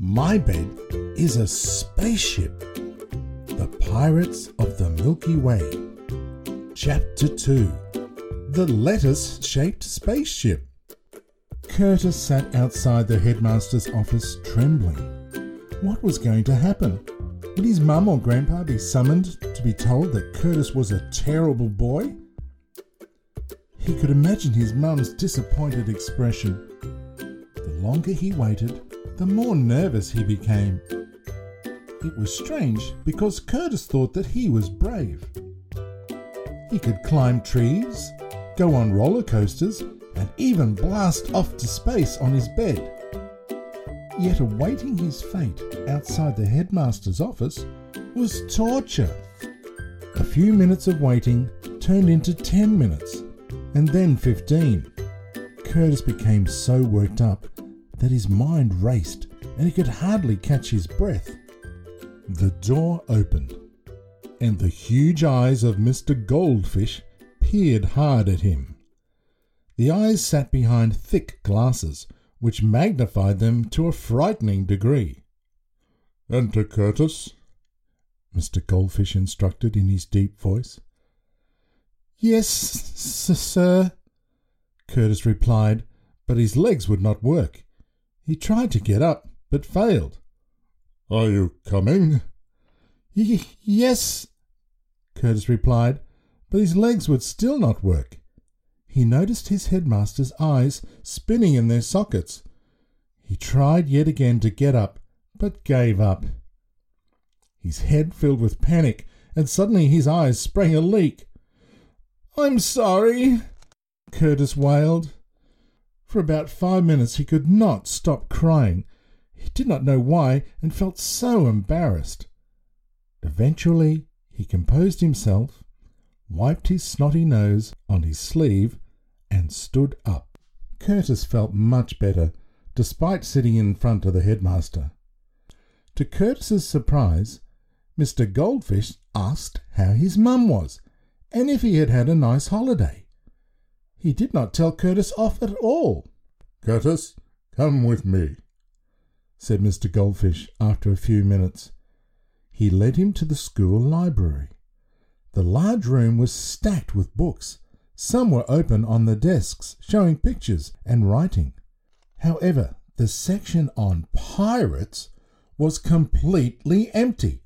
My bed is a spaceship. The Pirates of the Milky Way. Chapter 2 The Lettuce Shaped Spaceship. Curtis sat outside the headmaster's office trembling. What was going to happen? Would his mum or grandpa be summoned to be told that Curtis was a terrible boy? He could imagine his mum's disappointed expression. The longer he waited, the more nervous he became. It was strange because Curtis thought that he was brave. He could climb trees, go on roller coasters, and even blast off to space on his bed. Yet awaiting his fate outside the headmaster's office was torture. A few minutes of waiting turned into 10 minutes, and then 15. Curtis became so worked up that his mind raced and he could hardly catch his breath. The door opened, and the huge eyes of Mr. Goldfish peered hard at him. The eyes sat behind thick glasses which magnified them to a frightening degree. Enter, Curtis, Mr. Goldfish instructed in his deep voice. Yes, sir, Curtis replied, but his legs would not work. He tried to get up, but failed. Are you coming? Y- yes, Curtis replied, but his legs would still not work he noticed his headmaster's eyes spinning in their sockets. He tried yet again to get up, but gave up. His head filled with panic, and suddenly his eyes sprang a leak. I'm sorry, Curtis wailed. For about five minutes he could not stop crying. He did not know why and felt so embarrassed. Eventually he composed himself wiped his snotty nose on his sleeve, and stood up. Curtis felt much better, despite sitting in front of the headmaster. To Curtis's surprise, Mr. Goldfish asked how his mum was, and if he had had a nice holiday. He did not tell Curtis off at all. Curtis, come with me, said Mr. Goldfish after a few minutes. He led him to the school library. The large room was stacked with books. Some were open on the desks, showing pictures and writing. However, the section on pirates was completely empty,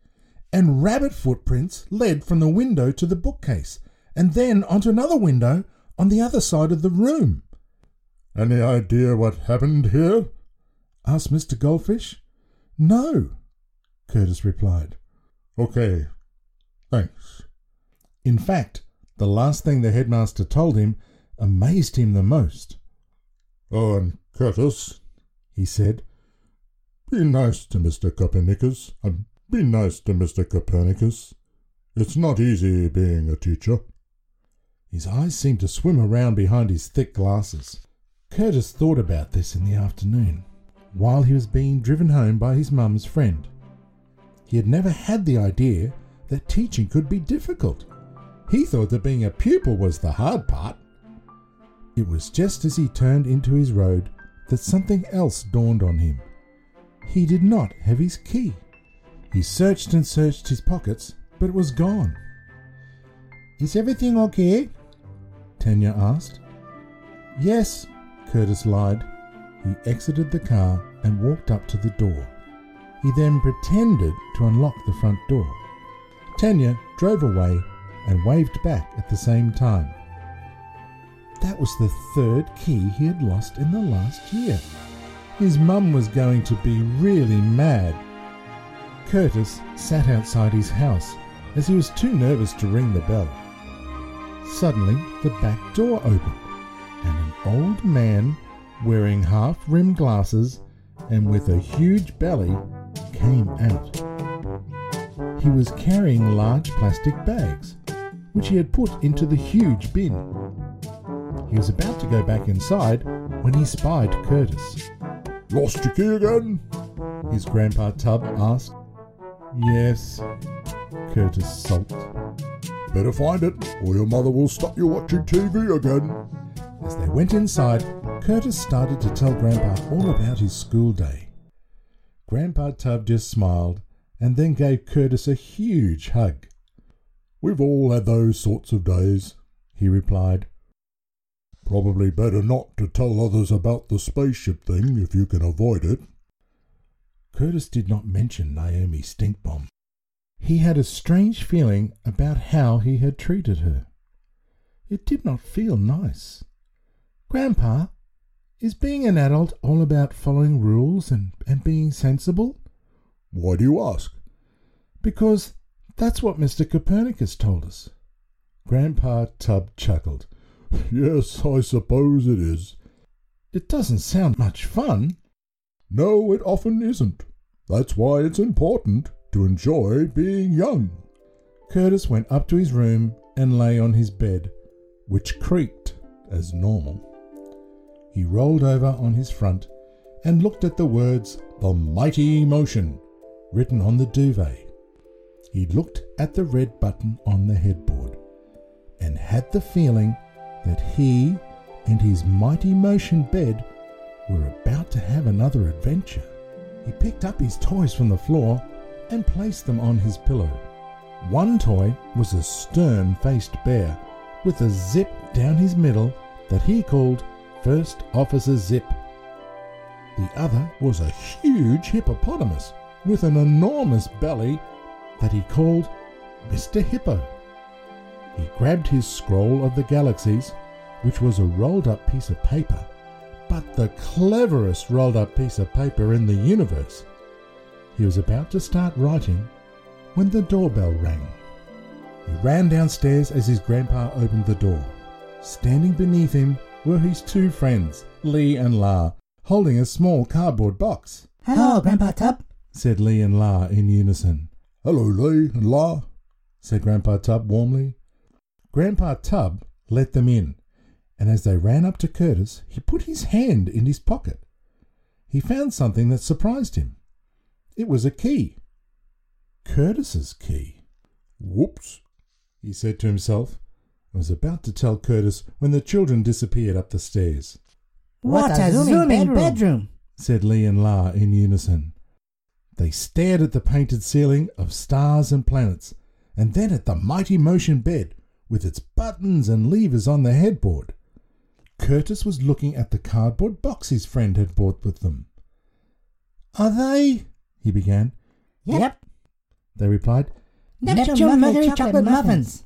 and rabbit footprints led from the window to the bookcase, and then onto another window on the other side of the room. Any idea what happened here? asked Mr. Goldfish. No, Curtis replied. Okay, thanks. In fact, the last thing the headmaster told him amazed him the most. Oh, and Curtis, he said, be nice to Mr. Copernicus, and be nice to Mr. Copernicus. It's not easy being a teacher. His eyes seemed to swim around behind his thick glasses. Curtis thought about this in the afternoon, while he was being driven home by his mum's friend. He had never had the idea that teaching could be difficult. He thought that being a pupil was the hard part. It was just as he turned into his road that something else dawned on him. He did not have his key. He searched and searched his pockets, but it was gone. Is everything okay? Tanya asked. Yes, Curtis lied. He exited the car and walked up to the door. He then pretended to unlock the front door. Tanya drove away and waved back at the same time. That was the third key he had lost in the last year. His mum was going to be really mad. Curtis sat outside his house as he was too nervous to ring the bell. Suddenly, the back door opened, and an old man wearing half rimmed glasses and with a huge belly came out. He was carrying large plastic bags which he had put into the huge bin. He was about to go back inside when he spied Curtis. Lost your key again? His grandpa Tub asked. Yes, Curtis sulked. Better find it, or your mother will stop you watching TV again. As they went inside, Curtis started to tell Grandpa all about his school day. Grandpa Tub just smiled and then gave Curtis a huge hug. We've all had those sorts of days, he replied. Probably better not to tell others about the spaceship thing if you can avoid it. Curtis did not mention Naomi Stinkbomb. He had a strange feeling about how he had treated her. It did not feel nice. Grandpa, is being an adult all about following rules and, and being sensible? Why do you ask? Because that's what Mr. Copernicus told us. Grandpa Tub chuckled. Yes, I suppose it is. It doesn't sound much fun. No, it often isn't. That's why it's important to enjoy being young. Curtis went up to his room and lay on his bed, which creaked as normal. He rolled over on his front and looked at the words The Mighty Motion written on the duvet. He looked at the red button on the headboard and had the feeling that he and his mighty motion bed were about to have another adventure. He picked up his toys from the floor and placed them on his pillow. One toy was a stern faced bear with a zip down his middle that he called First Officer Zip. The other was a huge hippopotamus with an enormous belly that he called Mr. Hippo. He grabbed his scroll of the galaxies, which was a rolled up piece of paper, but the cleverest rolled up piece of paper in the universe. He was about to start writing when the doorbell rang. He ran downstairs as his grandpa opened the door. Standing beneath him were his two friends, Li and La, holding a small cardboard box. Hello, Grandpa Tub, said Li and La in unison. Hello, Li and La, said Grandpa Tub warmly. Grandpa Tub let them in, and as they ran up to Curtis, he put his hand in his pocket. He found something that surprised him. It was a key. Curtis's key. Whoops, he said to himself, and was about to tell Curtis when the children disappeared up the stairs. What, a zooming, bedroom, said Li and La in unison. They stared at the painted ceiling of stars and planets, and then at the mighty motion bed with its buttons and levers on the headboard. Curtis was looking at the cardboard box his friend had brought with them. Are they? He began. Yep. They replied. Neptune Mercury chocolate muffins.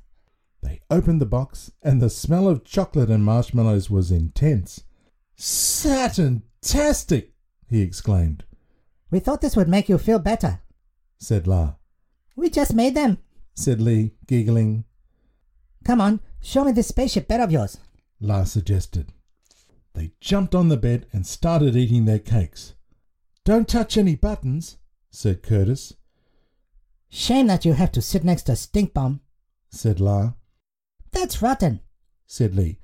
They opened the box, and the smell of chocolate and marshmallows was intense. Saturn-tastic! he exclaimed. We thought this would make you feel better, said La. We just made them, said Li, giggling. Come on, show me this spaceship bed of yours, La suggested. They jumped on the bed and started eating their cakes. Don't touch any buttons, said Curtis. Shame that you have to sit next to Stink Bomb, said La. That's rotten, said Li.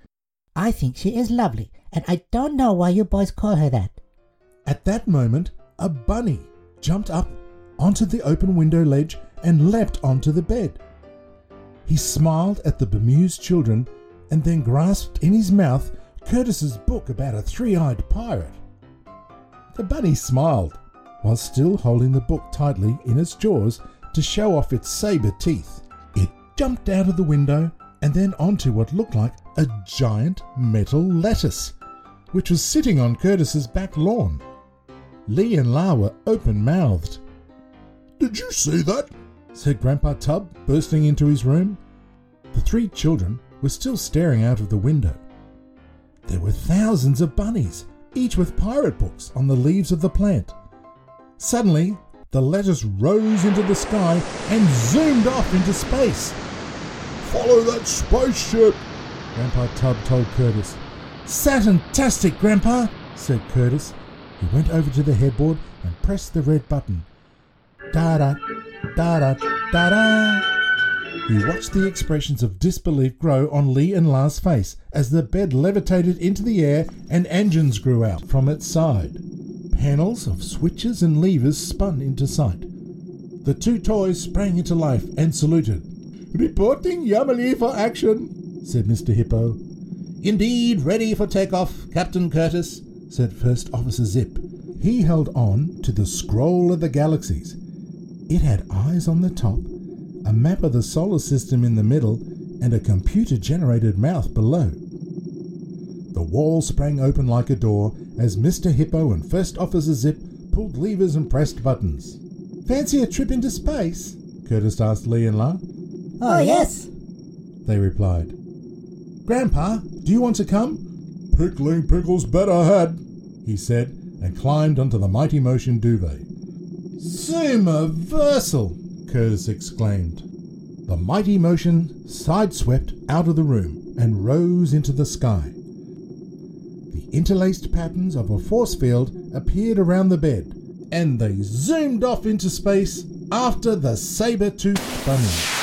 I think she is lovely, and I don't know why you boys call her that. At that moment, a bunny jumped up onto the open window ledge and leapt onto the bed. He smiled at the bemused children and then grasped in his mouth Curtis's book about a three eyed pirate. The bunny smiled while still holding the book tightly in its jaws to show off its saber teeth. It jumped out of the window and then onto what looked like a giant metal lettuce, which was sitting on Curtis's back lawn. Li and La were open mouthed. Did you see that? said Grandpa Tub, bursting into his room. The three children were still staring out of the window. There were thousands of bunnies, each with pirate books on the leaves of the plant. Suddenly, the lettuce rose into the sky and zoomed off into space. Follow that spaceship, Grandpa Tub told Curtis. Saturn-tastic, Grandpa, said Curtis. He went over to the headboard and pressed the red button. Da-da, da-da, da-da. He watched the expressions of disbelief grow on Li and La's face as the bed levitated into the air and engines grew out from its side. Panels of switches and levers spun into sight. The two toys sprang into life and saluted. Reporting Yamali for action, said Mr. Hippo. Indeed, ready for takeoff, Captain Curtis, said First Officer Zip. He held on to the scroll of the galaxies. It had eyes on the top, a map of the solar system in the middle, and a computer generated mouth below. The wall sprang open like a door as Mr. Hippo and First Officer Zip pulled levers and pressed buttons. Fancy a trip into space? Curtis asked Li and La. Oh, yes. They replied. Grandpa, do you want to come? Pickling pickles better had, he said, and climbed onto the Mighty Motion duvet. Zoom-versal, Curtis exclaimed. The Mighty Motion sideswept out of the room and rose into the sky. Interlaced patterns of a force field appeared around the bed, and they zoomed off into space after the saber-toothed bunny.